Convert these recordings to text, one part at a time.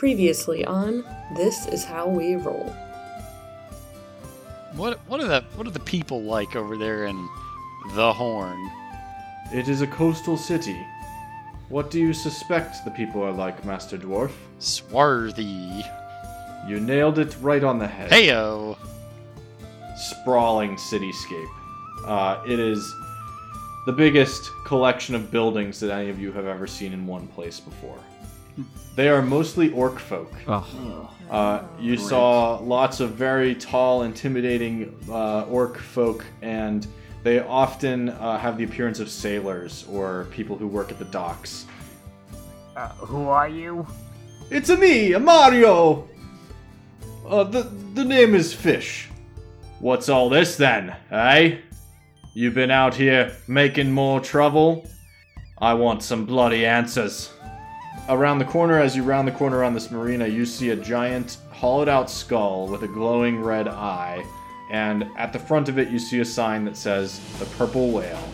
Previously on This Is How We Roll. What what are the what are the people like over there in the Hörn? It is a coastal city. What do you suspect the people are like, Master Dwarf? Swarthy. You nailed it right on the head. Heyo. Sprawling cityscape. Uh, it is the biggest collection of buildings that any of you have ever seen in one place before. They are mostly orc folk. Oh, Uh, you saw lots of very tall, intimidating uh, orc folk, and they often uh, have the appearance of sailors or people who work at the docks. uh, who are you? It's a me, a Mario. Uh, the the name is Fisch. What's all this then, eh? You've been out here making more trouble? I want some bloody answers. Around the corner, as you round the corner on this marina, you see a giant, hollowed out skull with a glowing red eye, and at the front of it, you see a sign that says the Purple Whale.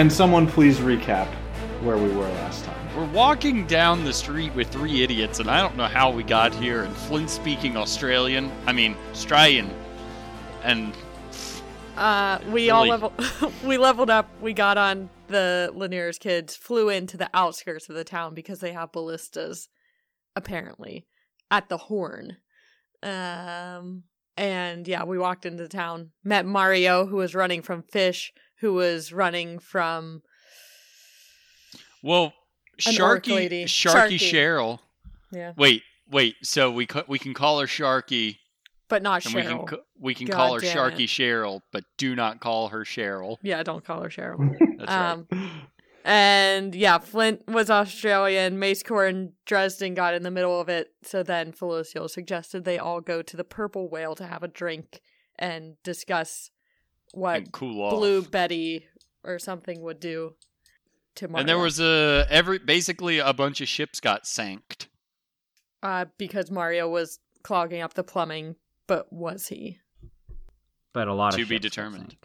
Can someone please recap where we were last time? We're walking down the street with three idiots, and I don't know how we got here. And Flint speaking Australian, I mean Australian, and Uh, we all level, we leveled up. We got on the Lanier's kids, flew into the outskirts of the town because they have ballistas, apparently, at the Hörn. Um, and yeah, we walked into town, met Mario, who was running from Fisch, who was running from well, Sharky, lady. Sharky, Sharky. Cheryl. yeah, Wait, wait. So we ca- we can call her Sharky, but not and we can ca- we can God call her Sharky it. Cheryl, but do not call her Cheryl. yeah, don't call her Cheryl. That's um, and yeah, Flint was Australian. Macekor and Dresden got in the middle of it. So then Felicio suggested they all go to the Purple Whale to have a drink and discuss right. What And cool off. Blue Betty or something would do to Mario. And there was a every basically a bunch of ships got sanked. uh, because Mario was clogging up the plumbing, but was he? but a lot To of be determined.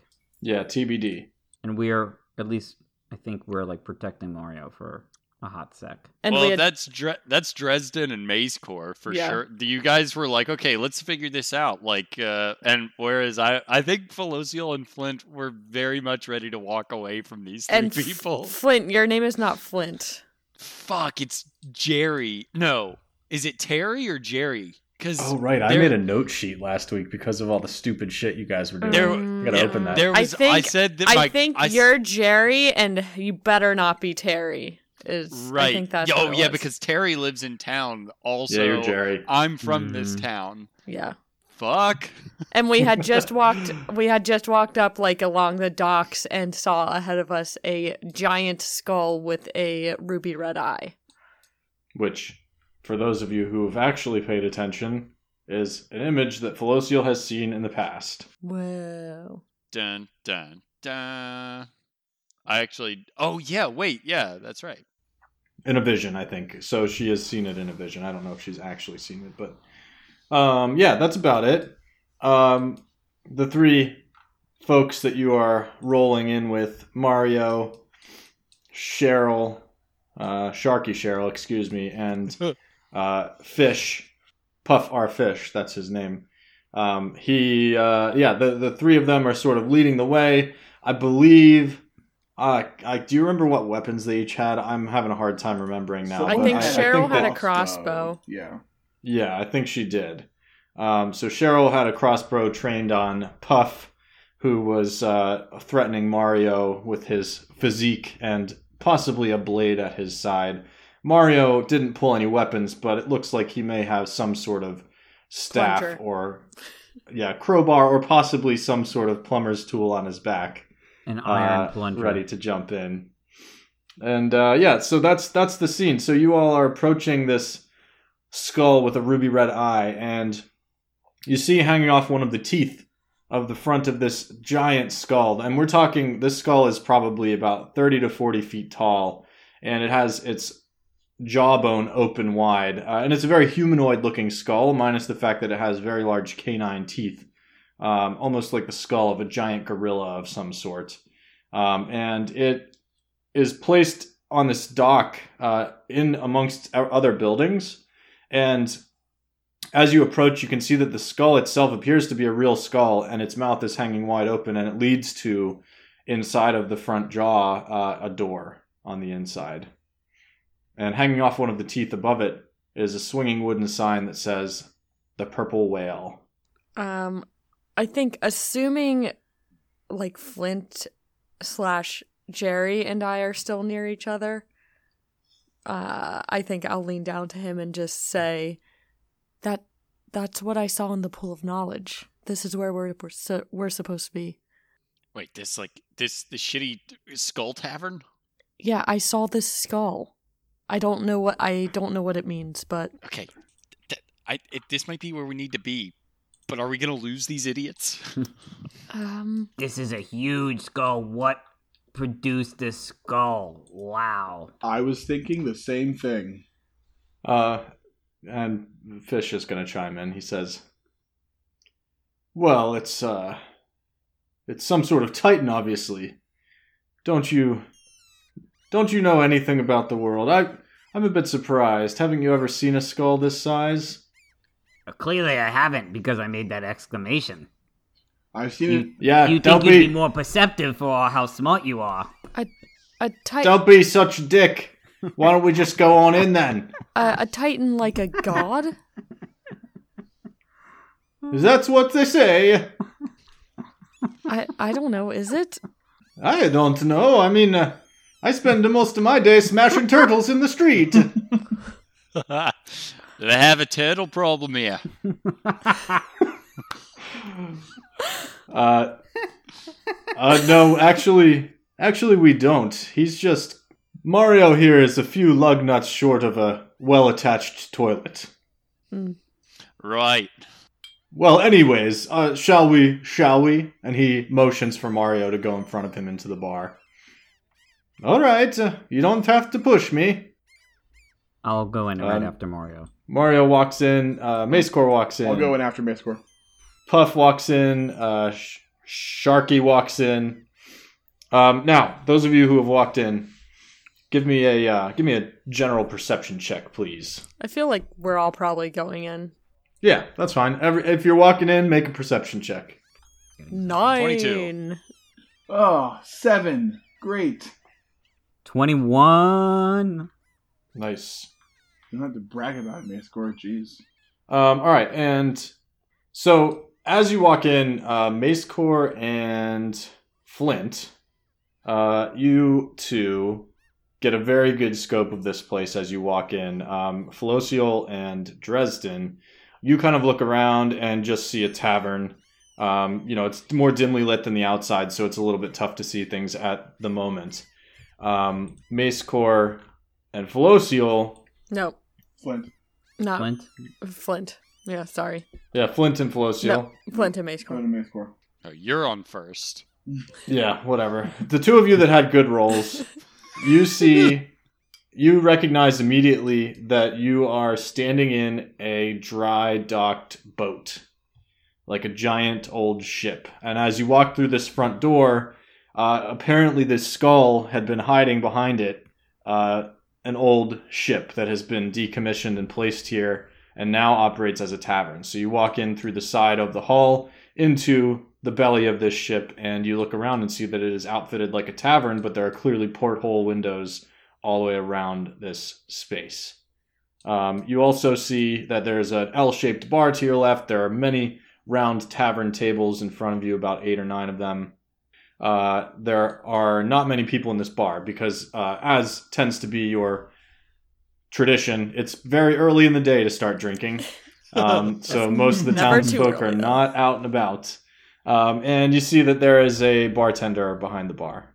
Yeah, TBD. And we're at least, I think we're like protecting Mario for a hot sec. And well, we had, that's Dre- that's Dresden and Macekor for Yeah. sure. You guys were like, okay, let's figure this out. Like, uh, and whereas I, I think Felocial and Flint were very much ready to walk away from these three and F- people. Flint. Your name is not Flint. Fuck, it's Jerry. No, is it Terry or Jerry? Because Oh right, I made a note sheet last week because of all the stupid shit you guys were doing. There- I gotta yeah, open that. there I was. I, think- said that. I my, think I s- you're Jerry, and you better not be Terry. Is right. I think that's oh yeah, was. because Terry lives in town. Also, yeah, you're Jerry. I'm from this Mm. town. yeah. Fuck. And we had just walked. We had just walked up like along the docks and saw ahead of us a giant skull with a ruby red eye. Which, for those of you who have actually paid attention, is an image that Felocial has seen in the past. Whoa! Dun dun dun. I actually. Oh yeah, wait, yeah, that's right. In a vision, I think. So she has seen it in a vision. I don't know if she's actually seen it, but um, yeah, that's about it. Um, the three folks that you are rolling in with Mario, Cheryl, uh, Sharky Cheryl, excuse me, and uh, Fisch, Puff R Fish, that's his name. Um, he, uh, yeah, the the three of them are sort of leading the way. I believe. Uh, I, do you remember what weapons they each had? I'm having a hard time remembering now. I but think Cheryl had a that- crossbow. Yeah. yeah, I think she did. Um, so Cheryl had a crossbow trained on Puff, who was uh, threatening Mario with his physique and possibly a blade at his side. Mario didn't pull any weapons, but it looks like he may have some sort of staff Plunger. or yeah, crowbar or possibly some sort of plumber's tool on his back An iron uh, plunger. ready to jump in. And uh, yeah, so that's that's the scene. So you all are approaching this skull with a ruby red eye, and you see hanging off one of the teeth of the front of this giant skull. And we're talking, this skull is probably about 30 to 40 feet tall, and it has its jawbone open wide. Uh, and it's a very humanoid looking skull, minus the fact that it has very large canine teeth, um, almost like the skull of a giant gorilla of some sort. Um, and it is placed on this dock uh, in amongst other buildings. And as you approach, you can see that the skull itself appears to be a real skull, and its mouth is hanging wide open, and it leads to inside of the front jaw uh, a door on the inside. And hanging off one of the teeth above it is a swinging wooden sign that says "The Purple Whale." Um, I think assuming like Flint slash Jerry and I are still near each other, uh, I think I'll lean down to him and just say that that's what I saw in the pool of knowledge. This is where we're we're, su- we're supposed to be. Wait, this like this the shitty skull tavern? Yeah, I saw this skull. I don't know what I don't know what it means, but Okay, I it, this might be where we need to be, but are we gonna lose these idiots? um, This is a huge skull. What produced this skull? Wow. I was thinking the same thing. Uh, and Fisch is going to chime in. He says, "Well, it's uh, it's some sort of titan, obviously. Don't you, don't you know anything about the world? I, I'm a bit surprised. Haven't you ever seen a skull this size? Uh, Clearly, I haven't because I made that exclamation. I've seen You, it. Yeah, you don't think you'd be, be more perceptive for how smart you are. a a titan, don't be such a dick. Why don't we just go on in then? a, a titan like a god. 'Cause That's what they say. I I don't know. Is it? I don't know. I mean, uh, I spend most of my day smashing turtles in the street." they have a turtle problem here. Uh, uh, no, actually, actually, we don't. He's just Mario here is a few lug nuts short of a well-attached toilet. Right. Well, anyways, uh, shall we? Shall we? And he motions for Mario to go in front of him into the bar. All right, uh, you don't have to push me. I'll go in right Um, after Mario. Mario walks in. Uh, Macekor walks in. I'll go in after Mascore. Puff walks in. Uh, Sh- Sharky walks in. Um, now, those of you who have walked in, give me a uh, give me a general perception check, please. I feel like we're all probably going in. Yeah, that's fine. Every, if you're walking in, make a perception check. Nine. 22. Oh, seven. Great. 21. Nice. You don't have to brag about it, Mascore. Jeez. Um, all right, and so as you walk in, uh, Macekor and Flint, uh, you two get a very good scope of this place as you walk in. Um, Felocial and Dresden, you kind of look around and just see a tavern. Um, you know, it's more dimly lit than the outside, so it's a little bit tough to see things at the moment. Um, Macekor and Felocial, No, Flint. not Flint. Flint. Yeah, sorry. yeah, Flint and Felocial. No, Flint and Mace Go to Corn. Mascore. Oh, you're on first. Yeah, whatever. The two of you that had good rolls, you see, you recognize immediately that you are standing in a dry docked boat, like a giant old ship. And as you walk through this front door, uh, apparently this skull had been hiding behind it, uh, an old ship that has been decommissioned and placed here and now operates as a tavern. So you walk in through the side of the hull into the belly of this ship and you look around and see that it is outfitted like a tavern, but there are clearly porthole windows all the way around this space. Um, you also see that there's an L shaped bar to your left. There are many round tavern tables in front of you, about eight or nine of them. Uh, there are not many people in this bar because, uh, as tends to be your tradition, it's very early in the day to start drinking. Um, so most of the townsfolk are not out and about. Um, and you see that there is a bartender behind the bar.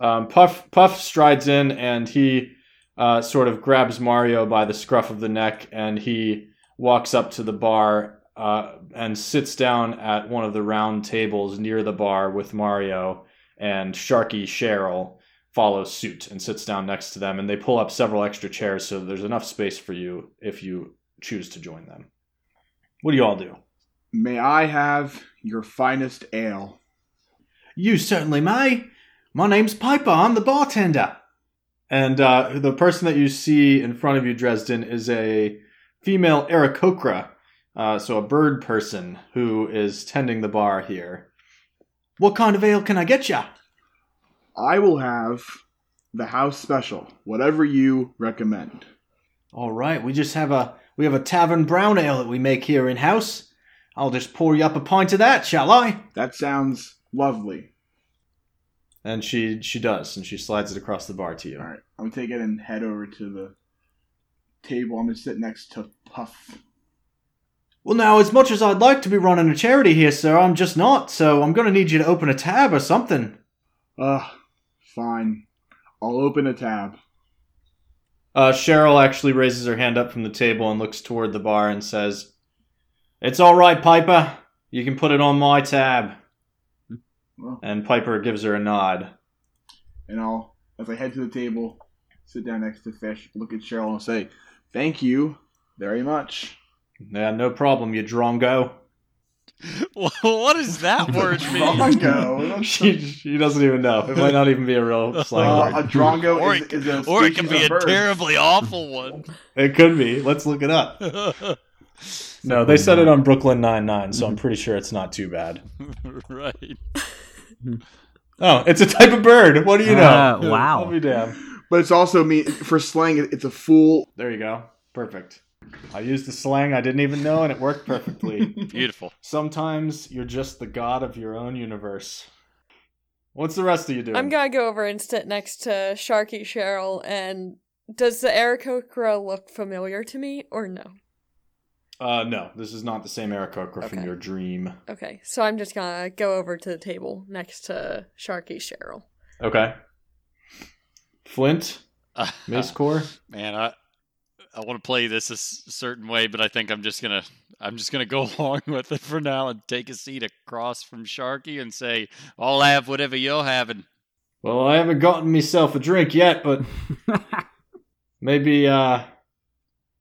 Um, Puff Puff strides in and he uh, sort of grabs Mario by the scruff of the neck and he walks up to the bar uh, and sits down at one of the round tables near the bar with Mario, and Sharky Cheryl follows suit and sits down next to them, and they pull up several extra chairs so there's enough space for you if you choose to join them. What do you all do? May I have your finest ale? You certainly may. My name's Piper. I'm the bartender. And uh, the person that you see in front of you, Dresden, is a female Aarakocra, uh, so a bird person who is tending the bar here. What kind of ale can I get ya? I will have the house special, whatever you recommend. All right, we just have a we have a tavern brown ale that we make here in house. I'll just pour you up a pint of that, shall I? That sounds lovely. And she she does, and she slides it across the bar to you. All right, I'm gonna take it and head over to the table. I'm gonna sit next to Puff. Well, now, as much as I'd like to be running a charity here, sir, I'm just not. So I'm going to need you to open a tab or something. Ugh, fine. I'll open a tab. Uh, Cheryl actually raises her hand up from the table and looks toward the bar and says, "It's all right, Piper. You can put it on my tab." Well, And Piper gives her a nod. and I'll, as I head to the table, sit down next to Fisch, look at Cheryl, and say, "Thank you very much." Yeah, no problem, you drongo. what does that word mean? Drongo. she she doesn't even know. It might not even be a real slang Uh, word. a drongo Or is, it, is a or it can be a bird. terribly awful one. It could be. Let's look it up. No, they said it on Brooklyn Nine Nine, so I'm pretty sure it's not too bad. right. Oh, it's a type of bird. What do you know? Uh, wow. I'll be damned. But it's also me for slang. It's a fool. There you go. Perfect. I used the slang I didn't even know, and it worked perfectly. Beautiful. Sometimes you're just the god of your own universe. What's the rest of you doing? I'm gonna go over and sit next to Sharky Cheryl. And does the Aarakocra look familiar to me or no? Uh, no, this is not the same Aarakocra from your dream. Okay, so I'm just gonna go over to the table next to Sharky Cheryl. Okay. Flint, Uh, Macekor. man, I I want to play this a certain way, but I think I'm just gonna I'm just gonna go along with it for now and take a seat across from Sharky and say I'll have whatever you're having. Well, I haven't gotten myself a drink yet, but maybe, uh.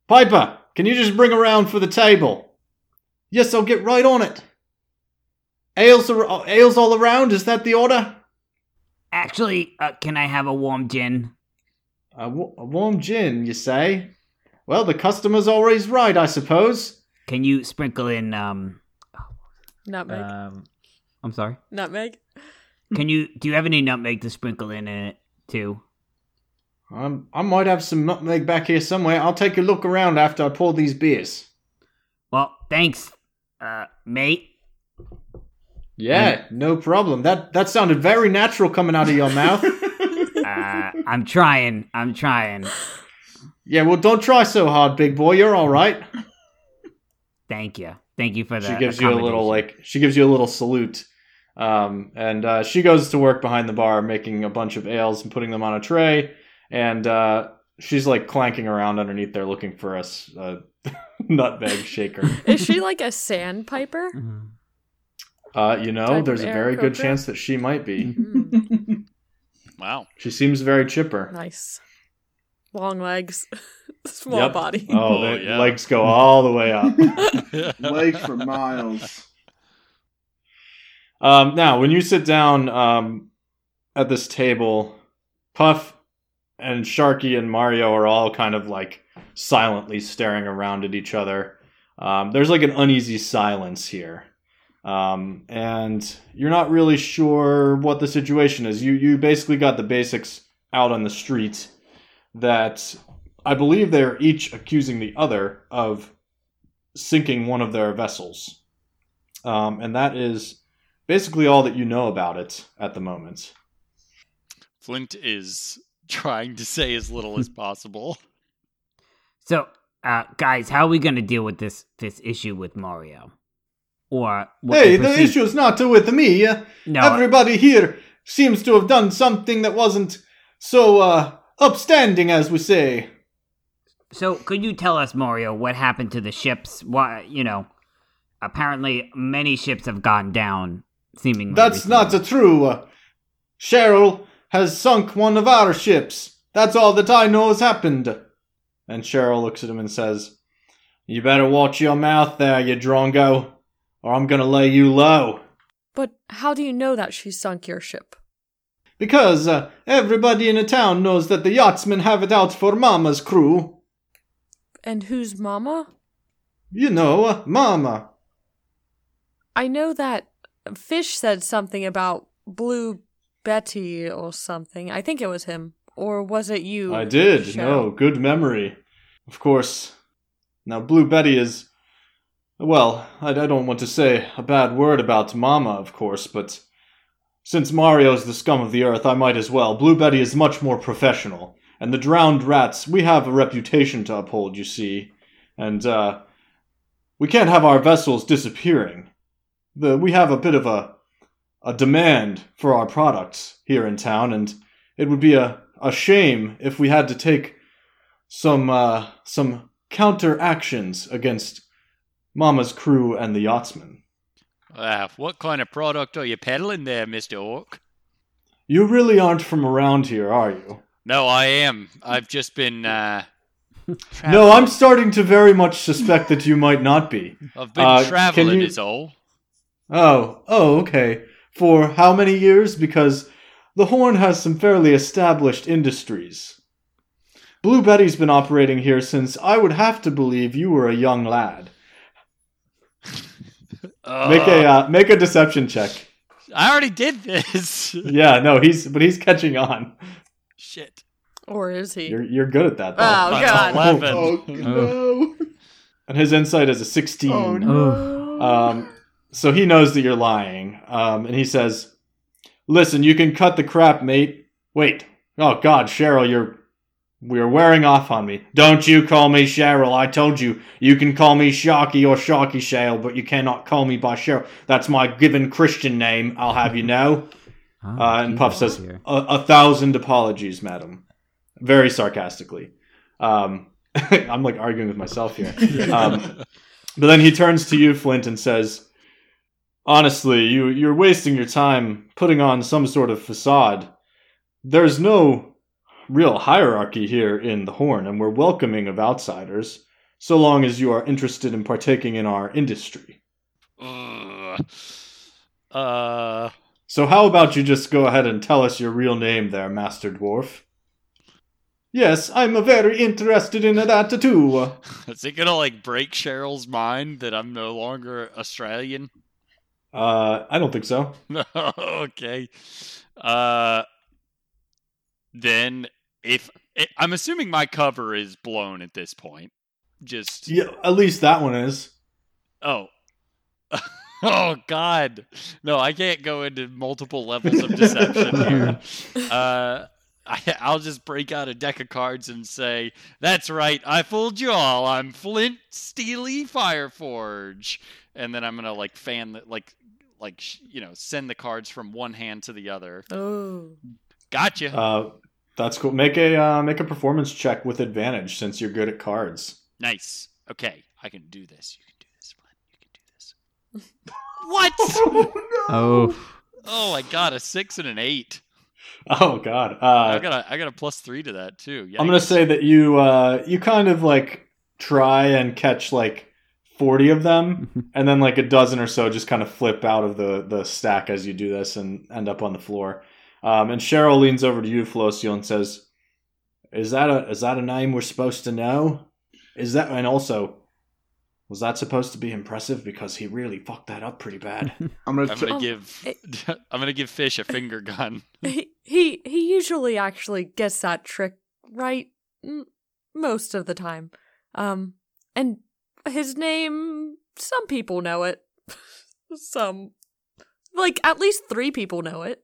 Piper, can you just bring around for the table? Yes, I'll get right on it. Ales, ar- ales all around, is that the order? Actually, uh, can I have a warm gin? A, wa- a warm gin, you say? Well, the customer's always right, I suppose. Can you sprinkle in um Nutmeg. um I'm sorry. Nutmeg. Can you do you have any nutmeg to sprinkle in it too? Um, I might have some nutmeg back here somewhere. I'll take a look around after I pour these beers. Well, thanks, uh, mate. Yeah, no problem. That that sounded very natural coming out of your mouth. Uh, I'm trying. I'm trying. Yeah, well, don't try so hard, big boy. You're all right. Thank you. Thank you for that. She gives you a little like she gives you a little salute, um, and uh, she goes to work behind the bar, making a bunch of ales and putting them on a tray, and uh, she's like clanking around underneath there looking for us a nutmeg shaker. Is she like a sandpiper? Uh, you know, Type there's a very good chance that she might be. Mm, Wow. She seems very chipper. nice. Long legs, small Yep. body. Oh, Oh, the yeah. legs go all the way up. Legs for miles. Um, now, when you sit down um, at this table, Puff and Sharky and Mario are all kind of like silently staring around at each other. Um, there's like an uneasy silence here. Um, and you're not really sure what the situation is. You you basically got the basics out on the street that I believe they're each accusing the other of sinking one of their vessels. Um, and that is basically all that you know about it at the moment. Flint is trying to say as little as possible. So, uh, guys, how are we gonna deal with this this issue with Mario? Or what hey, the the proce- issue's not with me. Uh, No, Everybody here seems to have done something that wasn't so uh, upstanding, as we say. So, could you tell us, Mario, what happened to the ships? Why, you know, apparently many ships have gone down, seemingly. That's not recently. true. Cheryl has sunk one of our ships. That's all that I know has happened. And Cheryl looks at him and says, You better watch your mouth there, you drongo, or I'm gonna lay you low. But how do you know that she sunk your ship? Because uh, everybody in the town knows that the yachtsmen have it out for Mama's crew. And who's Mama? You know, uh, Mama. I know that Fish said something about Blue Betty or something. I think it was him. Or was it you? I did. Cheryl? No, good memory. Of course. Now, Blue Betty is. Well, I, I don't want to say a bad word about Mama, of course, but since Mario's the scum of the earth, I might as well. Blue Betty is much more professional. And the drowned rats, we have a reputation to uphold, you see. And, uh. We can't have our vessels disappearing. The, we have a bit of a, a demand for our products here in town, and it would be a, a shame if we had to take some uh, some counter actions against Mama's crew and the yachtsmen. Ah, what kind of product are you peddling there, Mister Orc? You really aren't from around here, are you? No, I am. I've just been. Uh, No, I'm starting to very much suspect that you might not be. I've been uh, traveling. you- Is all. Oh, oh, okay. For how many years? Because the Hörn has some fairly established industries. Blue Betty's been operating here since I would have to believe you were a young lad. Make a uh, make a deception check. I already did this. Yeah, no, he's but he's catching on. Shit. Or is he? You're you're good at that. Though. Oh, That's God. 11. Oh, no. And his insight is a sixteen. Oh, no. Um, so he knows that you're lying. Um, and he says, "Listen, you can cut the crap, mate. Wait. Oh God, Cheryl, you're we're wearing off on me. Don't you call me Cheryl. I told you you can call me Sharky or Sharky Cheryl, but you cannot call me by Cheryl. That's my given Christian name. I'll have you know." Oh, Uh, and Puff says, a, a thousand apologies, madam. Very sarcastically. Um, I'm like arguing with myself here. Um, but then he turns to you, Flint, and says, Honestly, you, you're wasting your time putting on some sort of facade. There's no real hierarchy here in the Hörn, and we're welcoming of outsiders, so long as you are interested in partaking in our industry. Ugh. Uh, So how about you just go ahead and tell us your real name there, Master Dwarf? Yes, I'm very interested in that too. is it gonna like break Cheryl's mind that I'm no longer Australian? Uh, I don't think so. okay. Uh, then if i I'm assuming my cover is blown at this point. Just Yeah, at least that one is. oh. Oh God! No, I can't go into multiple levels of deception here. Uh, I, I'll just break out a deck of cards and say, "That's right, I fooled you all. I'm Flint Steely Fireforge," and then I'm gonna like fan the like, like you know, send the cards from one hand to the other. Oh. Gotcha. Uh, that's cool. Make a uh, make a performance check with advantage since you're good at cards. nice. Okay, I can do this. You can do this, Flint. You can do this. what? Oh, oh my God! A six and an eight. Oh God. I Uh, got a I got a plus three to that too. I'm gonna say that you uh, you kind of like try and catch like forty of them, and then like a dozen or so just kind of flip out of the the stack as you do this and end up on the floor. Um, and Cheryl leans over to you, Flocio, and says, "Is that a is that a name we're supposed to know? Is that and also." Was that supposed to be impressive? Because he really fucked that up pretty bad. I'm gonna. I'm gonna Um, give it- I'm gonna give Fisch a finger gun. He, he he usually actually gets that trick right most of the time. Um and his name some people know it. some like at least 3 people know it.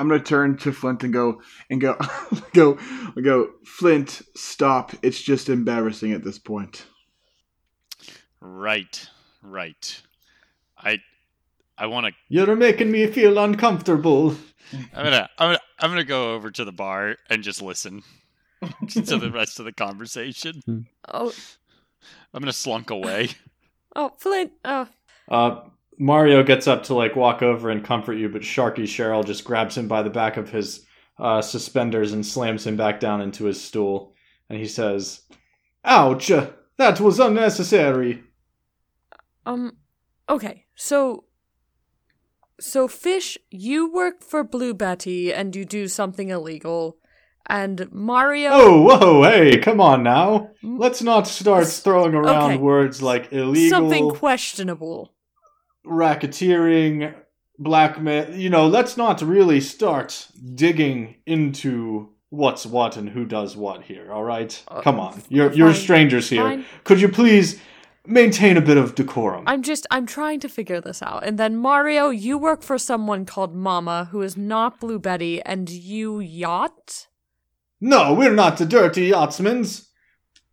I'm gonna turn to Flint and go and go go go. Flint, stop! It's just embarrassing at this point. Right, right. I I want to. You're making me feel uncomfortable. I'm gonna I'm gonna I'm gonna go over to the bar and just listen to the rest of the conversation. Oh I'm gonna slunk away. oh Flint, oh Uh, Mario gets up to like walk over and comfort you, but Sharky Cheryl just grabs him by the back of his uh, suspenders and slams him back down into his stool. And he says, "Ouch! That was unnecessary." Um, okay, so. So, Fisch, you work for Blue Betty and you do something illegal. And Mario. Oh, whoa, hey, come on now. Let's not start throwing around Okay. words like illegal, Something questionable. Racketeering, blackmail. You know, let's not really start digging into what's what and who does what here. All right, Uh, come on. You're you're strangers here. fine. Could you please maintain a bit of decorum? I'm just, I'm trying to figure this out. And then, Mario, you work for someone called Mama, who is not Blue Betty, and you yacht? No, we're not the dirty yachtsmans.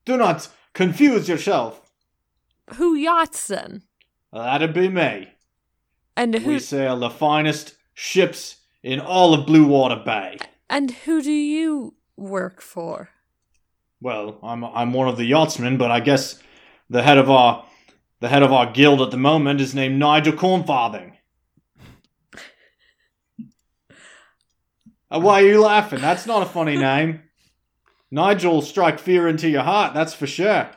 Do not confuse yourself. Who yachts then? That'd be me. And who, We sail the finest ships in all of Blue Water Bay. and who do you work for? Well, I'm I'm one of the yachtsmen, but I guess the head of our the head of our guild at the moment is named Nigel Cornfarthing. Uh, why are you laughing? That's not a funny name. Nigel strike fear into your heart, that's for sure.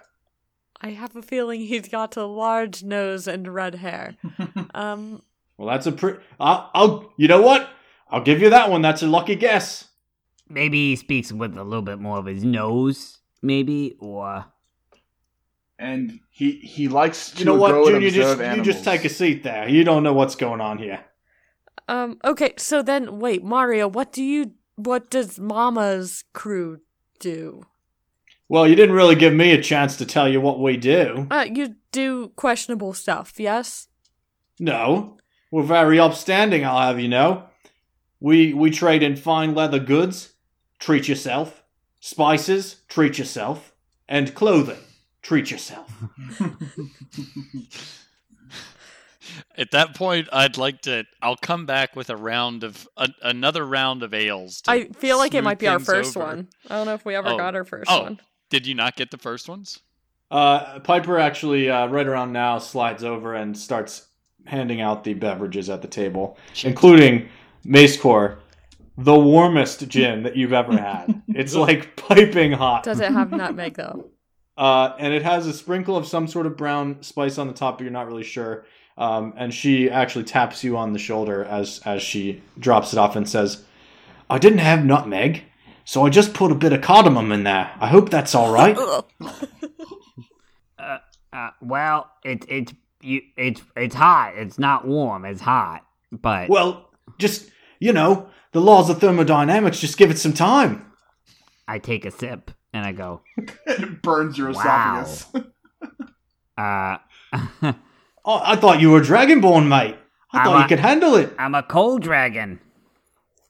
I have a feeling he's got a large nose and red hair. Um, Well, that's a pretty. I'll, I'll. You know what? I'll give you that one. That's a lucky guess. Maybe he speaks with a little bit more of his nose, maybe, or and he he likes to You know what, go Junior? Just observe you just take a seat there. You don't know what's going on here. um, okay, so then, wait, Mario, what do you, what does Mama's crew do? Well, you didn't really give me a chance to tell you what we do. Uh, you do questionable stuff, yes? No, we're very upstanding. I'll have you know. We we trade in fine leather goods. Treat yourself. Spices. Treat yourself. And clothing. Treat yourself. At that point, I'd like to. I'll come back with a round of a, another round of ales. to I feel like it might be our first over. one. I don't know if we ever Oh. got our first Oh. one. Did you not get the first ones? Uh, Piper actually, uh, right around now, slides over and starts handing out the beverages at the table, including Macekor, the warmest gin that you've ever had. It's like piping hot. Does it have nutmeg though? Uh, and it has a sprinkle of some sort of brown spice on the top, but you're not really sure. Um, and she actually taps you on the shoulder as as she drops it off and says, "I didn't have nutmeg, so I just put a bit of cardamom in there. I hope that's all right." uh, well, it's it's you it's it's hot. It's not warm. It's hot, but well, just you know, the laws of thermodynamics. Just give it some time. I take a sip and I go, it burns your Wow. esophagus. uh, Oh, I thought you were Dragonborn, mate. I I'm thought a- you could handle it. I'm a cold dragon.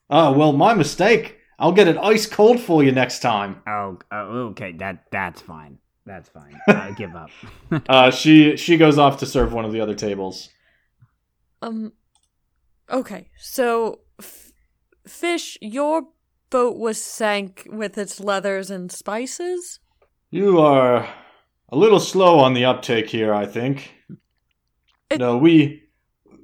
Oh well, my mistake. I'll get it ice cold for you next time. Oh, oh, okay. That that's fine. That's fine. I give up. Uh, she she goes off to serve one of the other tables. Um. Okay, so f- fish, your boat was sank with its leathers and spices. You are a little slow on the uptake here, I think. It- no, we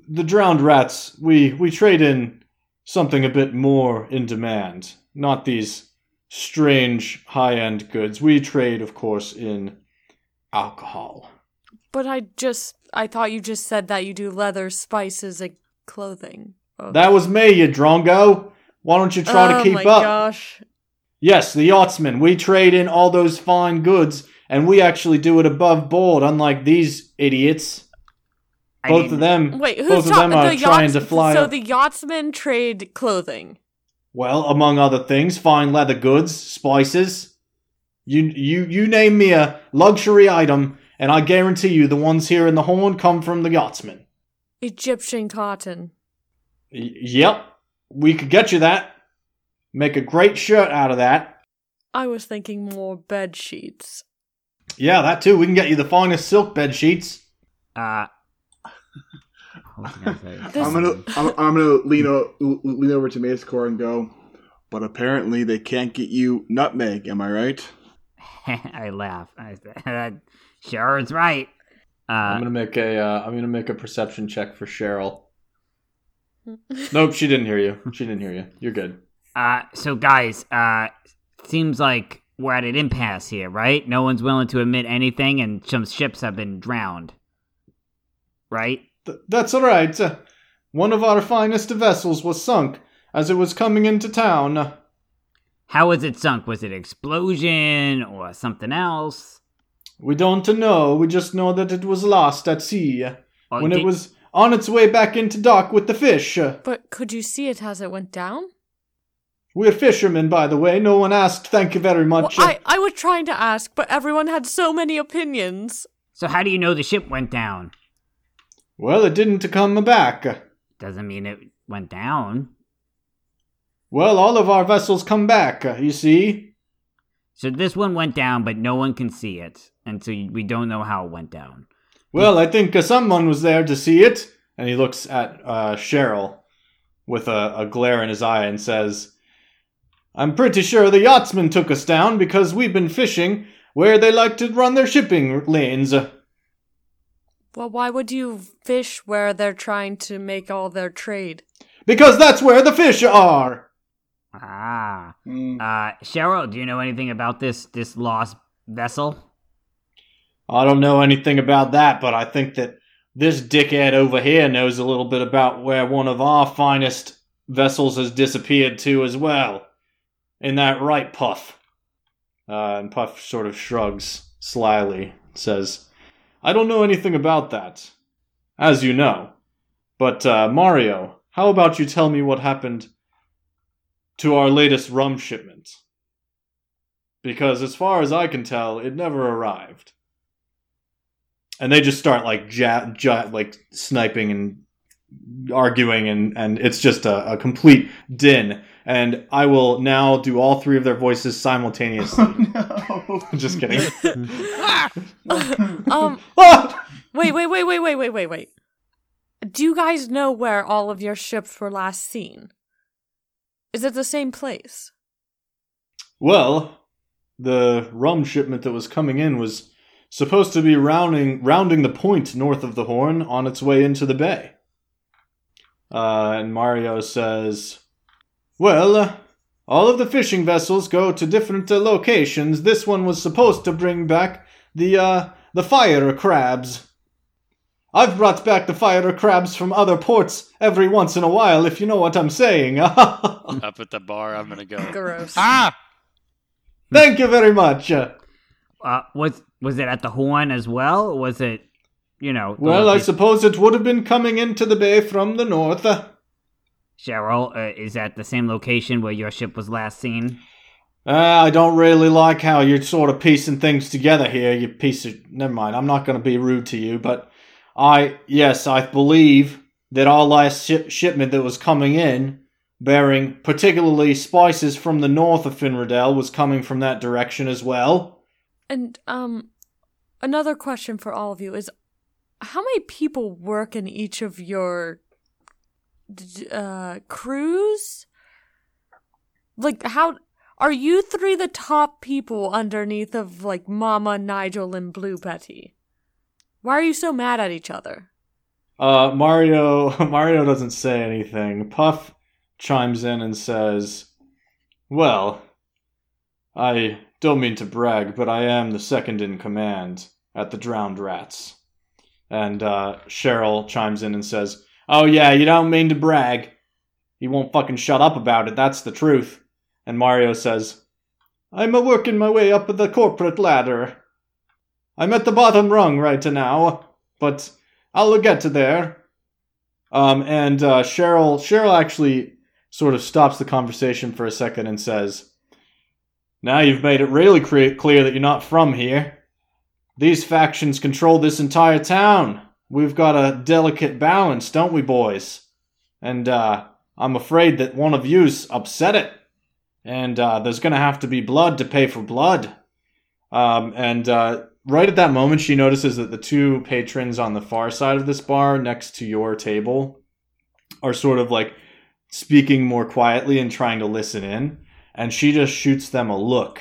the drowned rats, we we trade in something a bit more in demand. Not these strange high-end goods. We trade, of course, in alcohol. But I just, I thought you just said that you do leather, spices, and clothing. Oh, That was me, you drongo. Why don't you try oh to keep my up? gosh! Yes, the yachtsmen. We trade in all those fine goods, and we actually do it above board, unlike these idiots. I Both mean, of them, Wait, who's both of ta- them are the trying to fly. So up- the yachtsmen trade clothing. Well, among other things, fine leather goods, spices. You you you name me a luxury item, and I guarantee you the ones here in the horn come from the yachtsmen. Egyptian cotton. Y- yep, we could get you that. Make a great shirt out of that. I was thinking more bed sheets. Yeah, that too. We can get you the finest silk bed sheets. Uh, what was I gonna say? This- I'm gonna I'm, I'm gonna lean o- lean over to Macekor and go. But apparently they can't get you nutmeg. Am I right? I laugh. I say, "Sure is right. I'm Uh, gonna make a uh, I'm gonna make a perception check for Cheryl. Nope, she didn't hear you. She didn't hear you. You're good. uh, so guys, uh, seems like we're at an impasse here, right? No one's willing to admit anything, and some ships have been drowned. Right? Th- that's all right. One of our finest vessels was sunk as it was coming into town. How was it sunk? Was it explosion or something else? We don't know. We just know that it was lost at sea Or when did- it was on its way back into dock with the fish. But could you see it as it went down? We're fishermen, by the way. No one asked. Thank you very Well, much. I, I was trying to ask, but everyone had so many opinions. So how do you know the ship went down? Well, it didn't come back. Doesn't mean it went down. Well, all of our vessels come back, you see. So this one went down, but no one can see it, and so we don't know how it went down. Well, I think uh, someone was there to see it. And he looks at uh, Cheryl with a, a glare in his eye and says, I'm pretty sure the yachtsmen took us down because we've been fishing where they like to run their shipping lanes. Well, why would you fish where they're trying to make all their trade? Because that's where the fish are. Ah, Mm. uh, Cheryl, do you know anything about this this lost vessel? I don't know anything about that, but I think that this dickhead over here knows a little bit about where one of our finest vessels has disappeared to as well. In that right, Puff? Uh, and Puff sort of shrugs slyly, says, I don't know anything about that. As you know. But, uh, Mario, how about you tell me what happened to our latest rum shipment? Because as far as I can tell, it never arrived and they just start like ja- ja- like sniping and arguing and and it's just a, a complete din and i will now do all three of their voices simultaneously no. just kidding um, Ah! wait, wait, wait, wait, wait, wait, wait, wait. Do you guys know where all of your ships were last seen? Is it the same place? well the rum shipment that was coming in was supposed to be rounding rounding the point north of the horn on its way into the bay uh, and mario says well uh, all of the fishing vessels go to different uh, locations this one was supposed to bring back the uh, the fire crabs i've brought back the fire crabs from other ports every once in a while if you know what i'm saying Up at the bar, I'm gonna go. Gross. Ah! thank you very much uh, Uh, was was it at the Hörn as well? Was it, you know? Well, I suppose it would have been coming into the bay from the north. Uh, Cheryl, uh, is that the same location where your ship was last seen? I don't really like how you're sort of piecing things together here, you piece of. Never mind, I'm not going to be rude to you, but I. Yes, I believe that our last ship- shipment that was coming in, bearing particularly spices from the north of Finradel, was coming from that direction as well. And um another question for all of you is how many people work in each of your d- uh crews? Like how are you three the top people underneath of like Mama, Nigel and Blue Betty? Why are you so mad at each other? Uh, Mario Mario doesn't say anything. Puff chimes in and says, "Well, I don't mean to brag, but I am the second in command at the Drowned Rats." And uh, Cheryl chimes in and says, "Oh yeah, you don't mean to brag. You won't fucking shut up about it. That's the truth." And Mario says, "I'm a working my way up the corporate ladder. I'm at the bottom rung right now, but." I'll get to there. Um, and uh, Cheryl, Cheryl actually sort of stops the conversation for a second and says, "Now you've made it really cre- clear that you're not from here. These factions control this entire town. We've got a delicate balance, don't we, boys? And uh, I'm afraid that one of you's upset it, and uh, there's going to have to be blood to pay for blood." Um, and uh, right at that moment, she notices that the two patrons on the far side of this bar, next to your table, are sort of like speaking more quietly and trying to listen in. And she just shoots them a look,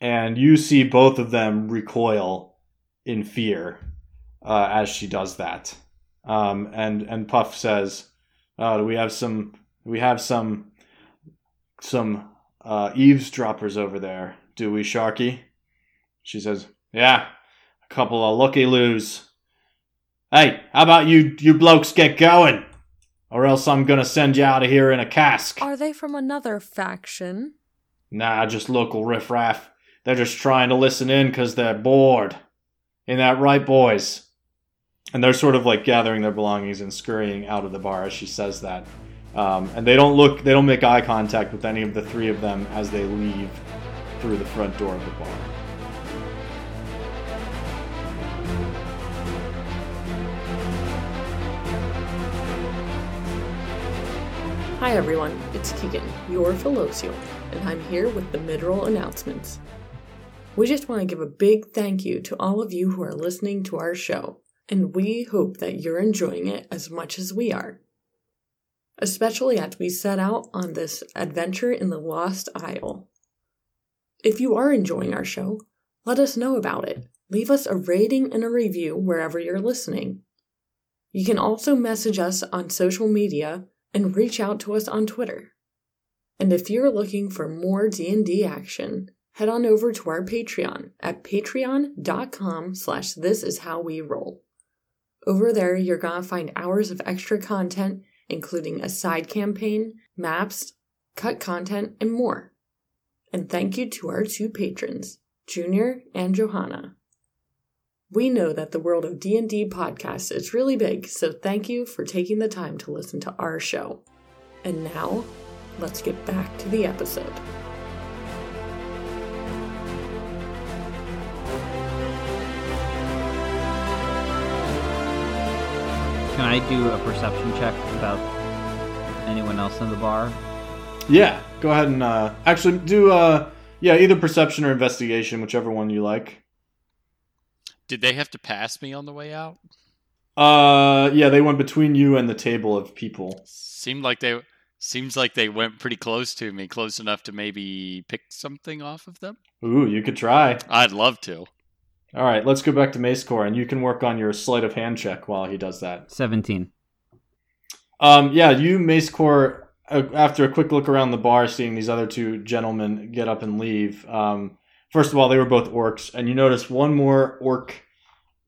and you see both of them recoil in fear. Uh, as she does that. Um, and and Puff says, uh, "Do we have some? We have some some uh, eavesdroppers over there, do we, Sharky?" She says, "Yeah, a couple of looky loos. Hey, how about you you blokes get going, or else I'm gonna send you out of here in a cask." Are they from another faction? Nah, just local riffraff. They're just trying to listen in because they're bored. Ain't that right, boys? And they're sort of like gathering their belongings and scurrying out of the bar as she says that. Um, and they don't look, they don't make eye contact with any of the three of them as they leave through the front door of the bar. Hi everyone, it's Keegan, your Philosial, and I'm here with the mid-roll announcements. We just want to give a big thank you to all of you who are listening to our show, and we hope that you're enjoying it as much as we are. Especially as we set out on this adventure in the Lost Isle. If you are enjoying our show, let us know about it. Leave us a rating and a review wherever you're listening. You can also message us on social media and reach out to us on Twitter. And if you're looking for more D&D action, head on over to our Patreon at patreon.com slash this is how we roll. Over there, you're gonna find hours of extra content, including a side campaign, maps, cut content, and more. And thank you to our two patrons, Junior and Johanna. We know that the world of D&D podcasts is really big, so thank you for taking the time to listen to our show. And now, let's get back to the episode. Can I do a perception check about anyone else in the bar? Yeah, go ahead and uh, actually do uh, yeah either perception or investigation, whichever one you like. Did they have to pass me on the way out? Uh, yeah, they went between you and the table of people. Seemed like they seems like they went pretty close to me, close enough to maybe pick something off of them. Ooh, you could try. I'd love to. All right, let's go back to Macekor, and you can work on your sleight of hand check while he does that. 17. Um, yeah, you Macekor, uh, after a quick look around the bar, seeing these other two gentlemen get up and leave. Um, first of all, they were both orcs, and you notice one more orc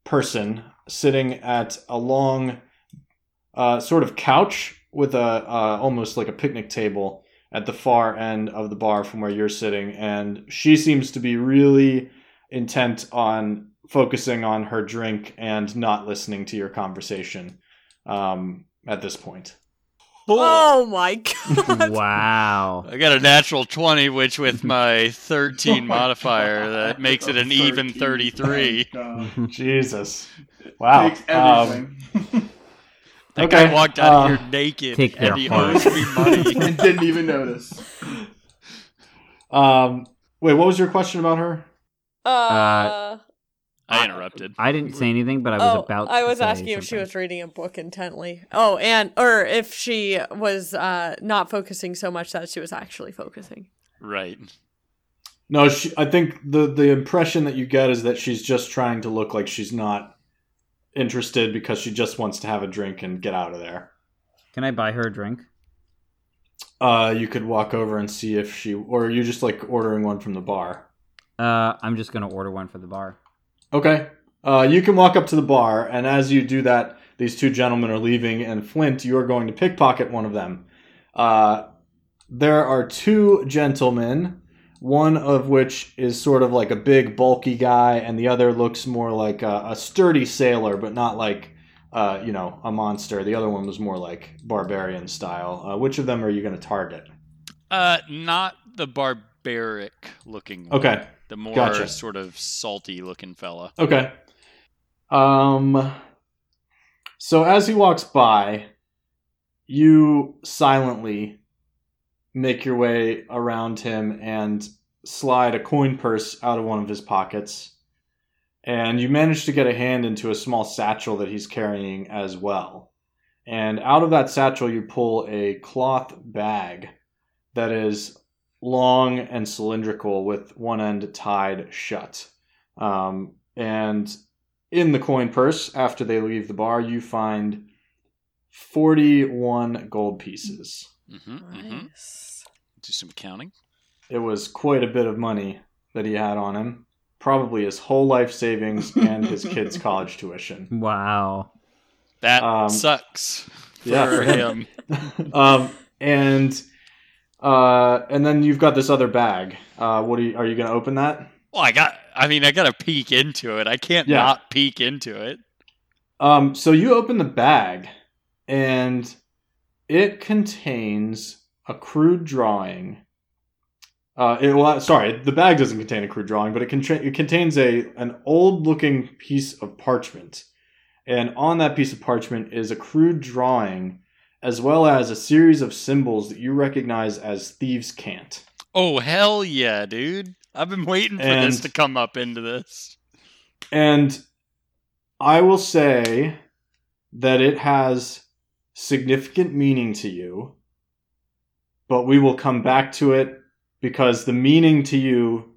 person sitting at a long, uh, sort of couch with a uh, almost like a picnic table at the far end of the bar from where you're sitting, and she seems to be really intent on focusing on her drink and not listening to your conversation um, at this point. Oh my god. wow. I got a natural 20, which with my 13 Oh my modifier, God. that makes it an even 33. Jesus. Wow. Takes Um, everything. That Okay, guy walked out uh, of here naked take and he owes me money. and didn't even notice. um, wait, what was your question about her? Uh, I interrupted. I didn't say anything, but I was oh, about to I was say asking if she was reading a book intently. Oh, and or if she was uh not focusing so much that she was actually focusing. Right. No, she, I think the the impression that you get is that she's just trying to look like she's not interested because she just wants to have a drink and get out of there. Can I buy her a drink? Uh, you could walk over and see if she, or are you just like ordering one from the bar? Uh, I'm just gonna order one for the bar. Okay. Uh, you can walk up to the bar, and as you do that, these two gentlemen are leaving, and Flint, you are going to pickpocket one of them. Uh, there are two gentlemen, one of which is sort of like a big, bulky guy, and the other looks more like a, a sturdy sailor, but not like, uh, you know, a monster. The other one was more like barbarian style. Uh, which of them are you going to target? Uh, not the barbaric looking one. Okay. The more Gotcha. sort of salty looking fella. Okay. Um so as he walks by, you silently make your way around him and slide a coin purse out of one of his pockets. And you manage to get a hand into a small satchel that he's carrying as well. And out of that satchel, you pull a cloth bag that is long and cylindrical with one end tied shut. Um, and in the coin purse, after they leave the bar, you find 41 gold pieces. hmm hmm Nice. Do some counting. It was quite a bit of money that he had on him. Probably his whole life savings and his kids' college tuition. Wow. That Um, sucks for yeah, for him. um, and uh, and then you've got this other bag. Uh, what are you? Are you going to open that? Well, I got. I mean, I got to peek into it. I can't Yeah. not peek into it. Um, so you open the bag, and it contains a crude drawing. Uh, it, well, sorry, the bag doesn't contain a crude drawing, but it, contra- it contains a an old looking piece of parchment, and on that piece of parchment is a crude drawing, as well as a series of symbols that you recognize as thieves' cant. Oh hell yeah, dude! I've been waiting for this to come up into this. And I will say that it has significant meaning to you, but we will come back to it because the meaning to you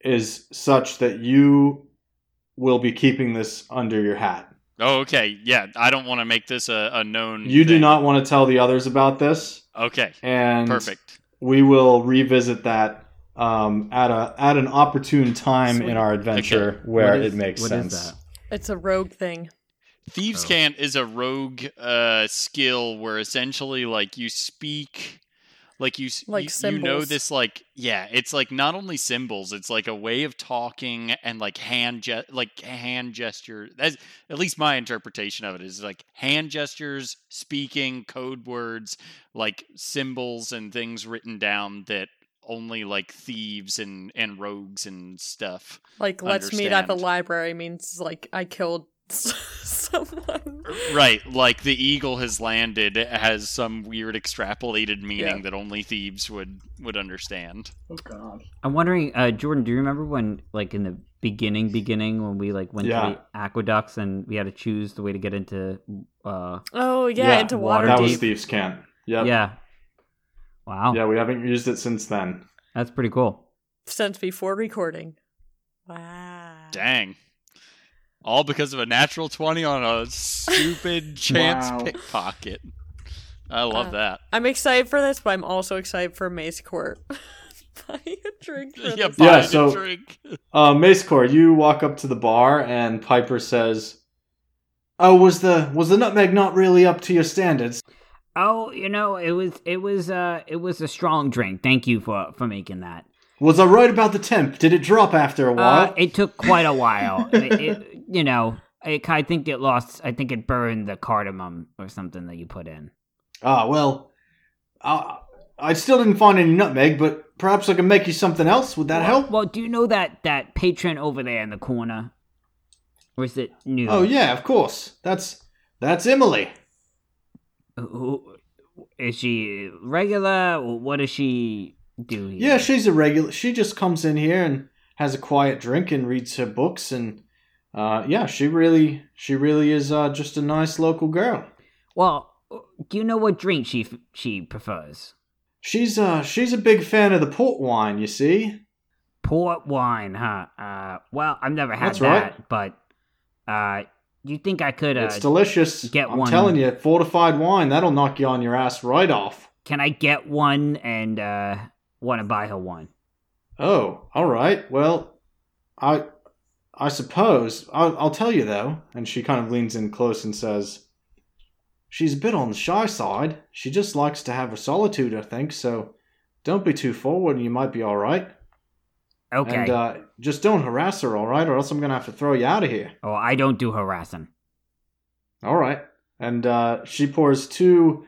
is such that you will be keeping this under your hat. Oh, okay. Yeah, I don't want to make this a, a known. You do not want to tell the others about this, Okay, and perfect. we will revisit that um, at a at an opportune time Sweet. in our adventure where What is- it makes what is sense. that? It's a rogue thing. Thieves' Oh. Cant is a rogue uh, skill where essentially, like, you speak, like you, Like you, you know this, like, yeah, it's like not only symbols, it's like a way of talking and like hand, ge- like hand gesture. That's at least my interpretation of it is like hand gestures, speaking, code words, like symbols and things written down that only like thieves and and rogues and stuff. Like, let's meet at the library means like I killed someone. Right, like the eagle has landed has some weird extrapolated meaning Yeah. that only thieves would would understand. Oh God. I'm wondering, uh, Jordan, do you remember when, like, in the beginning, beginning, when we like went Yeah. to the aqueducts and we had to choose the way to get into, uh, Oh yeah, into water. that was deep. thieves' cant. Yep. yeah. Wow, Yeah, we haven't used it since then. that's pretty cool. Since before recording. Wow. Dang. All because of a natural 20 on a stupid chance Wow. pickpocket. I love Uh, that. I'm excited for this, but I'm also excited for Macekor. Buy a drink for Yeah, buy Yeah, a so- drink. Uh, Macekor, you walk up to the bar and Piper says, "Oh, was the was the nutmeg not really up to your standards?" Oh, you know, it was, it was, uh, it was a strong drink. Thank you for for making that. Was I right about the temp? Did it drop after a Uh, while? it took quite a while. it, it, you know, I, I think it lost. I think it burned the cardamom or something that you put in. Ah, well, I, I still didn't find any nutmeg, but perhaps I can make you something else. Would that well, help? Well, do you know that that patron over there in the corner, or is it new? Oh yeah, of course. That's that's Emily. Who, is she regular? What does she do here? Yeah, she's a regular. She just comes in here and has a quiet drink and reads her books, and uh, yeah, she really, she really is uh, just a nice local girl. Well, do you know what drink she f- she prefers? She's uh, she's a big fan of the port wine. You see. Port wine, huh? Uh, well, I've never had That's that, right. but uh, you think I could? Uh, it's delicious. get I'm one. telling you, fortified wine that'll knock you on your ass right off. can I get one and uh, want to buy her one? Oh, all right. Well, I I suppose I'll, I'll tell you though. And she kind of leans in close and says, "She's a bit on the shy side. She just likes to have her solitude, I think. So don't be too forward, and you might be all right. Okay. And uh, just don't harass her, all right, or else I'm gonna have to throw you out of here. oh, I don't do harassing. All right." And uh, she pours two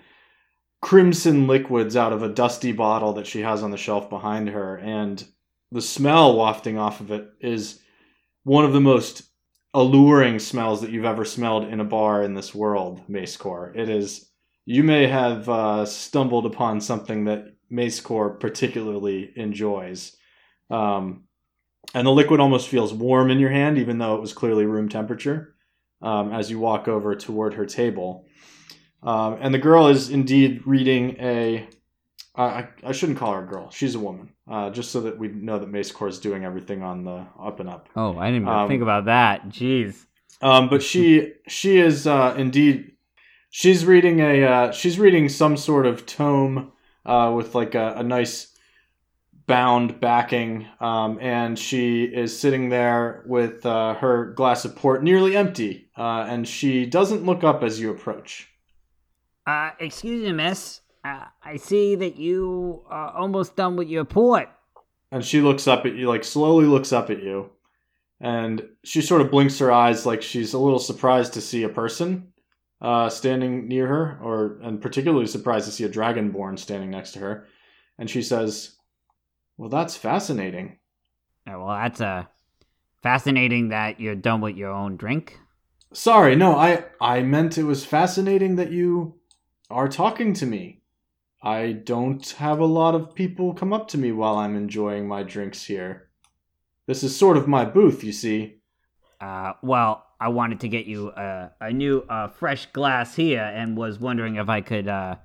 crimson liquids out of a dusty bottle that she has on the shelf behind her, and the smell wafting off of it is one of the most alluring smells that you've ever smelled in a bar in this world, Macekor. It is. You may have uh, stumbled upon something that Macekor particularly enjoys. Um, and the liquid almost feels warm in your hand, even though it was clearly room temperature, um, as you walk over toward her table. Um, and the girl is indeed reading a. I I shouldn't call her a girl. She's a woman. Uh, just so that we know that Macekor is doing everything on the up and up. Oh, I didn't even Um, think about that. Jeez. Um, but she she is uh, indeed she's reading a uh, she's reading some sort of tome uh, with like a, a nice bound backing, um, and she is sitting there with uh, her glass of port nearly empty, uh, and she doesn't look up as you approach. Uh, excuse me, miss. Uh, I see that you are almost done with your port. And she looks up at you, like slowly looks up at you, and she sort of blinks her eyes, like she's a little surprised to see a person uh, standing near her, or and particularly surprised to see a dragonborn standing next to her. And she says, "Well, that's fascinating." Uh, well, that's uh, fascinating that you're done with your own drink. Sorry, no, I I meant it was fascinating that you are talking to me. I don't have a lot of people come up to me while I'm enjoying my drinks here. This is sort of my booth, you see. Uh, well, I wanted to get you a, a new, uh, fresh glass here, and was wondering if I could uh,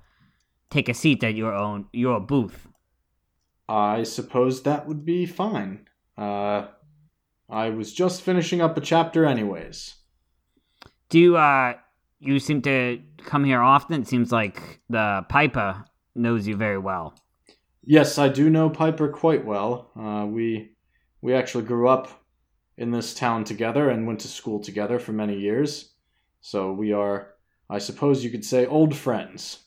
take a seat at your own your booth. I suppose that would be fine. Uh, I was just finishing up a chapter, anyways. Do you, uh, you seem to come here often? It seems like the Piper knows you very well. Yes, I do know Piper quite well. Uh, we we actually grew up in this town together and went to school together for many years. So we are, I suppose you could say, old friends.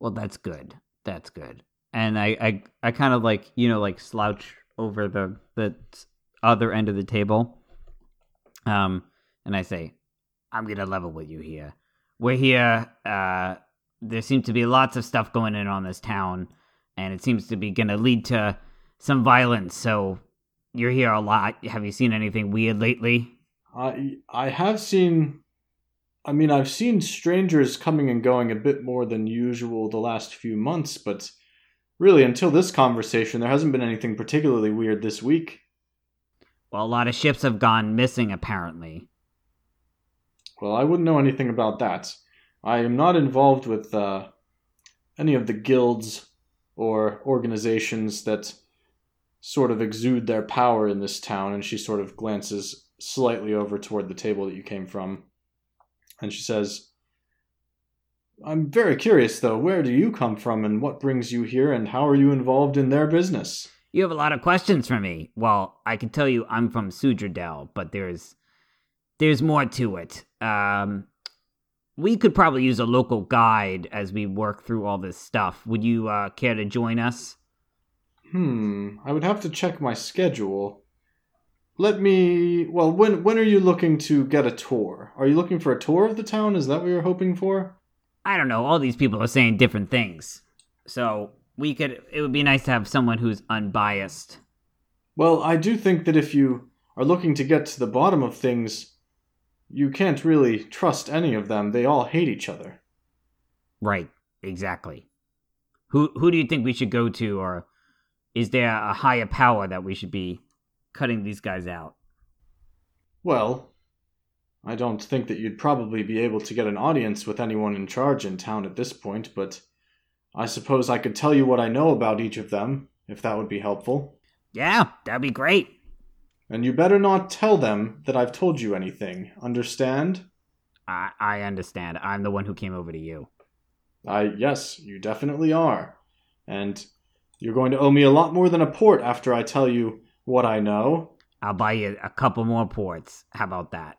Well, that's good. That's good. And I, I, I kind of like you know like slouch over the the other end of the table. Um, and I say, I'm gonna level with you here. We're here. Uh, there seems to be lots of stuff going in on this town, and it seems to be gonna lead to some violence. So you're here a lot. Have you seen anything weird lately? I I have seen I mean I've seen strangers coming and going a bit more than usual the last few months, but really until this conversation there hasn't been anything particularly weird this week. Well, a lot of ships have gone missing apparently. Well, I wouldn't know anything about that. I am not involved with uh, any of the guilds or organizations that sort of exude their power in this town, and she sort of glances slightly over toward the table that you came from. And she says, I'm very curious, though. Where do you come from, and what brings you here, and how are you involved in their business? You have a lot of questions for me. Well, I can tell you I'm from Sudradel, but there's there's more to it. Um, we could probably use a local guide as we work through all this stuff. Would you uh, care to join us? Hmm, I would have to check my schedule. Let me. Well, when when are you looking to get a tour? Are you looking for a tour of the town? Is that what you're hoping for? I don't know. All these people are saying different things, so we could. It would be nice to have someone who's unbiased. Well, I do think that if you are looking to get to the bottom of things, you can't really trust any of them. They all hate each other. Right. Exactly. Who who do you think we should go to, or is there a higher power that we should be cutting these guys out? Well, I don't think that you'd probably be able to get an audience with anyone in charge in town at this point, but I suppose I could tell you what I know about each of them, if that would be helpful. Yeah, that'd be great. And you better not tell them that I've told you anything, understand? I I understand. I'm the one who came over to you. I yes, you definitely are. And you're going to owe me a lot more than a port after I tell you what I know. I'll buy you a couple more ports. How about that?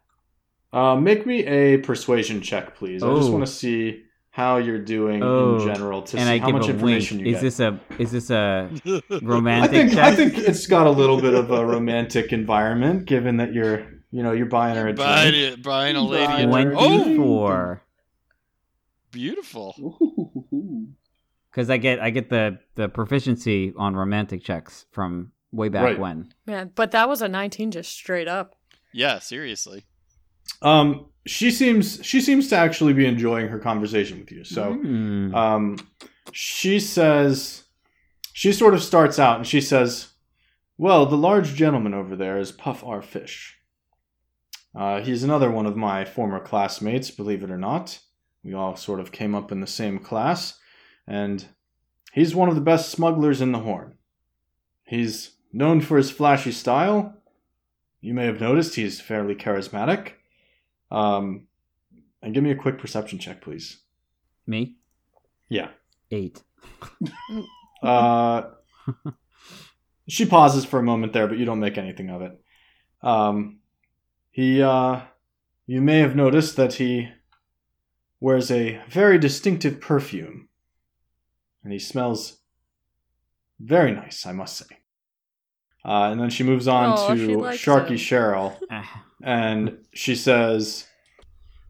Uh, make me a persuasion check, please. I just want to see how you're doing Oh, in general to and see I how give much a wink. information you Is get. this a is this a I romantic I think check? I think it's got a little bit of a romantic environment, given that you're you know you're buying her a Buying, drink. it, buying a lady a Buying drink. her- Oh, twenty-four. beautiful. Because I get I get the the proficiency on romantic checks from way back Right. when. Man, but that was a 19 just straight up. Yeah, seriously. Um, she seems she seems to actually be enjoying her conversation with you. So, Hmm. um, she says she sort of starts out and she says, "Well, the large gentleman over there is Puffer Fisch. Uh, he's another one of my former classmates, believe it or not. We all sort of came up in the same class, and he's one of the best smugglers in the Hörn. He's known for his flashy style. You may have noticed he's fairly charismatic." Um, and give me a quick perception check, please. Me? Yeah. Eight. Uh, she pauses for a moment there, but you don't make anything of it. Um, he, uh, you may have noticed that he wears a very distinctive perfume, and he smells very nice, I must say. Uh, and then she moves on Aw, to Sharky him. Cheryl, Ah, and she says,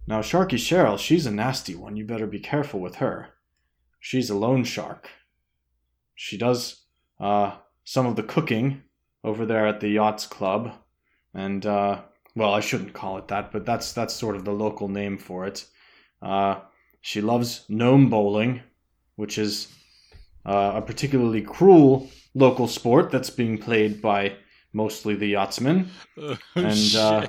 Now, Sharky Cheryl, she's a nasty one. You better be careful with her. She's a loan shark. She does uh, some of the cooking over there at the Yachts Club. And, uh, well, I shouldn't call it that, but that's, that's sort of the local name for it. Uh, she loves gnome bowling, which is uh, a particularly cruel local sport that's being played by mostly the yachtsmen. Oh, And, uh.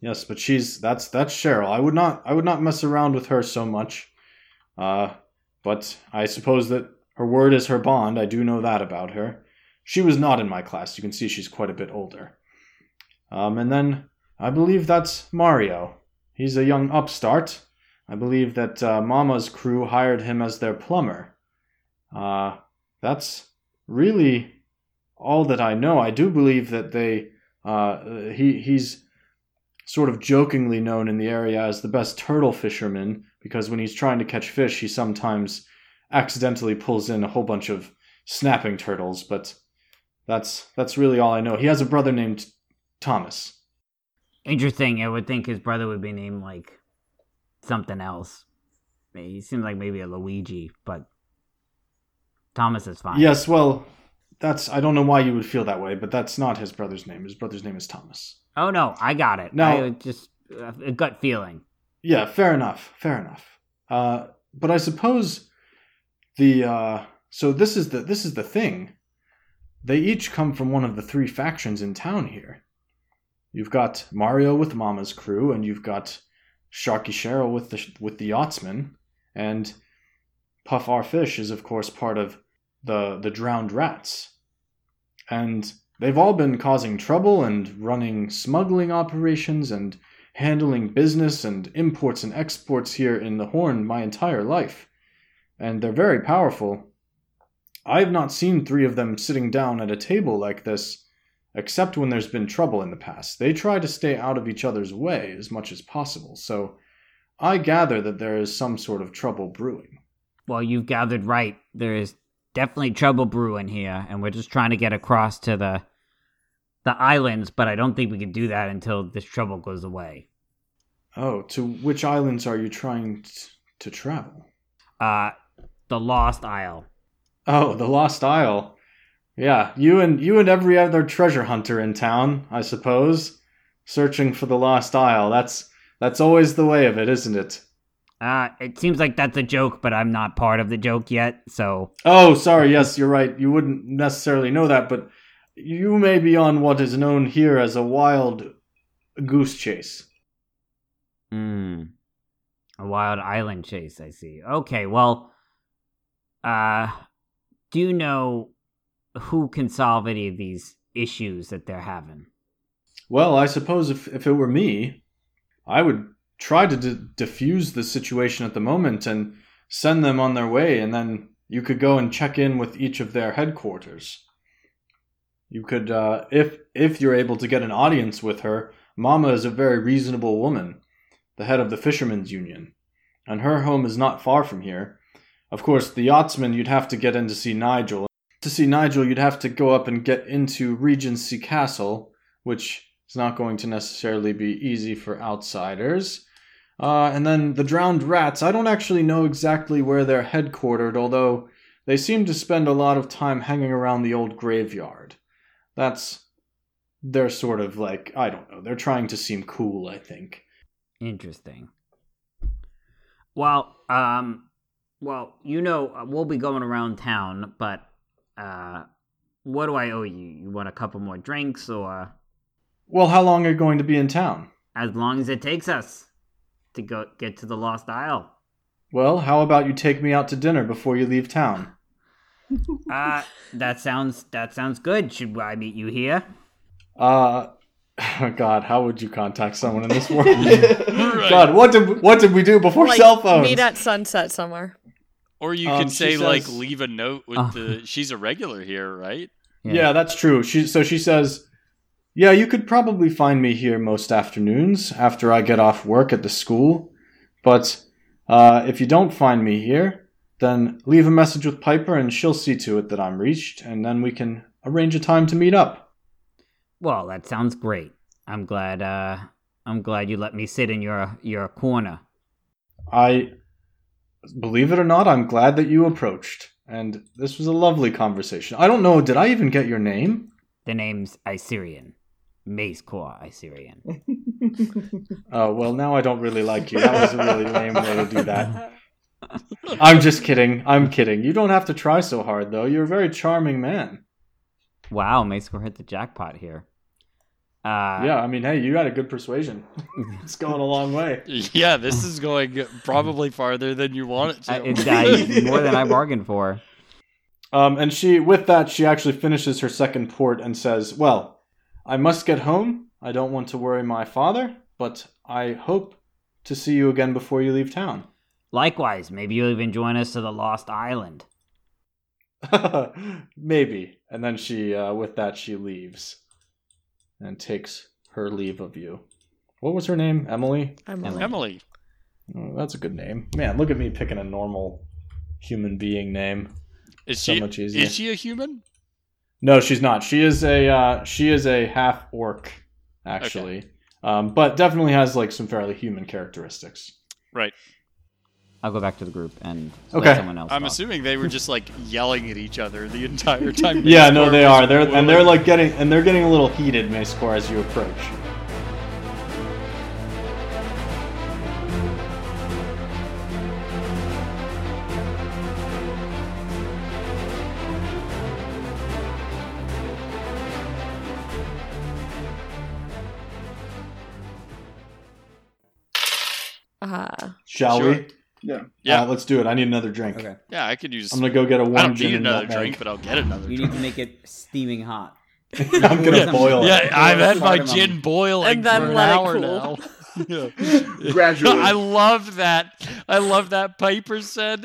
Yes, but she's that's that's Cheryl. I would not I would not mess around with her so much. Uh but I suppose that her word is her bond. I do know that about her. She was not in my class. You can see she's quite a bit older. Um and then I believe that's Mario. He's a young upstart. I believe that uh, Mama's crew hired him as their plumber. Uh that's really all that I know. I do believe that they uh he he's sort of jokingly known in the area as the best turtle fisherman because when he's trying to catch fish, he sometimes accidentally pulls in a whole bunch of snapping turtles. But that's that's really all I know. He has a brother named Thomas. interesting. I would think his brother would be named like something else. He seems like maybe a Luigi, but Thomas is fine. Yes, well, that's I don't know why you would feel that way, but that's not his brother's name. His brother's name is Thomas. Oh no, I got it. No. I just uh, a gut feeling. Yeah, fair enough. Fair enough. Uh, but I suppose the uh, so this is the this is the thing. They each come from one of the three factions in town here. You've got Mario with Mama's crew, and you've got Sharky Cheryl with the with the yachtsmen, and Puffer Fisch is of course part of the the drowned rats. And they've all been causing trouble and running smuggling operations and handling business and imports and exports here in the Hörn my entire life. And they're very powerful. I have not seen three of them sitting down at a table like this, except when there's been trouble in the past. They try to stay out of each other's way as much as possible, so I gather that there is some sort of trouble brewing. Well, you've gathered right. There is definitely trouble brewing here, and we're just trying to get across to the the islands. But I don't think we can do that until this trouble goes away. Oh, to which islands are you trying t- to travel? Uh, the Lost Isle. Oh, the Lost Isle. Yeah, you and you and every other treasure hunter in town, I suppose, searching for the Lost Isle. That's that's always the way of it, isn't it? Uh, it seems like that's a joke, but I'm not part of the joke yet. So, Oh, sorry. Yes, you're right. You wouldn't necessarily know that, but you may be on what is known here as a wild goose chase. hmm, a wild island chase. I see. Okay, well, uh, do you know who can solve any of these issues that they're having? Well, I suppose if if it were me, I would try to d- diffuse the situation at the moment and send them on their way, and then you could go and check in with each of their headquarters. You could, uh, if if you're able to get an audience with her. Mama is a very reasonable woman, the head of the fishermen's union, and her home is not far from here. Of course, the yachtsman you'd have to get in to see Nigel. To see Nigel, you'd have to go up and get into Regency Castle, which is not going to necessarily be easy for outsiders. Uh, and then the drowned rats, I don't actually know exactly where they're headquartered, although they seem to spend a lot of time hanging around the old graveyard. That's. They're sort of like, I don't know, they're trying to seem cool, I think. Interesting. Well, um, well, you know, uh, we'll be going around town, but uh, what do I owe you? You want a couple more drinks, or Well, how long are you going to be in town? as long as it takes us to go get to the Lost Isle? Well, how about you take me out to dinner before you leave town? Uh, that sounds that sounds good. Should I meet you here? Uh, God, how would you contact someone in this world? Right. God, what did what did we do before Like, cell phones? Meet at sunset somewhere. Or you Um, could she say like leave a note with Oh. the she's a regular here, right? Yeah. that's true. She so she says, "Yeah, you could probably find me here most afternoons after I get off work at the school. But uh, if you don't find me here, then leave a message with Piper, and she'll see to it that I'm reached, and then we can arrange a time to meet up." Well, that sounds great. I'm glad. Uh, I'm glad you let me sit in your your corner. I believe it or not, I'm glad that you approached, and this was a lovely conversation. I don't know, did I even get your name? The name's Iserian, Macekor Iserian. Oh well, now I don't really like you. That was a really lame way to do that. I'm just kidding. I'm kidding. You don't have to try so hard, though. You're a very charming man. Wow, Macekor hit the jackpot here. Uh, yeah, I mean, hey, you got a good persuasion. it's going a long way. Yeah, this is going probably farther than you want it to. I, it, I, more than I bargained for. Um, and she, with that, she actually finishes her second port and says, "Well, I must get home. I don't want to worry my father, but I hope to see you again before you leave town." Likewise, maybe you'll even join us to the Lost Island. Maybe. And then she, uh, with that, she leaves and takes her leave of you. What was her name? Emily? I'm Emily. Emily. Oh, that's a good name. Man, look at me picking a normal human being name. Is So she much easier. is she a human? No, she's not. She is a uh, she is a half orc, actually, um, but definitely has like some fairly human characteristics. Right. I'll go back to the group and Okay. let someone else. I'm talk. assuming they were just like yelling at each other the entire time. Yeah, no, they are. They're and they're like getting and they're getting a little heated, Macekor, as you approach. Shall Sure. we? Yeah. Yeah. Uh, let's do it. I need another drink. Okay. Yeah, I could use. I'm gonna go get a warm don't gin need and another nutmeg. drink, but I'll get another. You drink. need to make it steaming hot. I'm gonna Yeah. boil it. Yeah, I've had my Cardamom. gin boiling And then for an hour cool. now. Yeah. Gradually. I love that. I love that Piper said,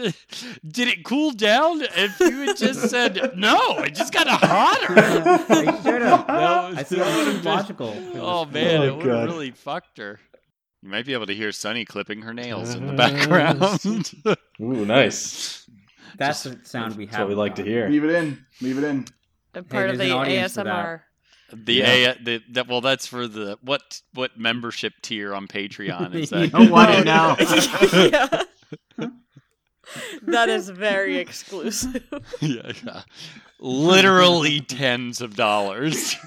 "Did it cool down?" If you had just said, "No, it just got hotter." I should have. That was- I feel that would've been- logical. Oh man, Oh, it would have really fucked her. You might be able to hear Sunny clipping her nails in the background. Ooh, nice. That's the sound we have. That's what we like to hear. Leave it in. Leave it in. a part of the an audience for that. ASMR. the Yeah. A, the, that well, that's for the what what membership tier on Patreon is that? don't want to know. Yeah. that is very exclusive. yeah, yeah. literally tens of dollars.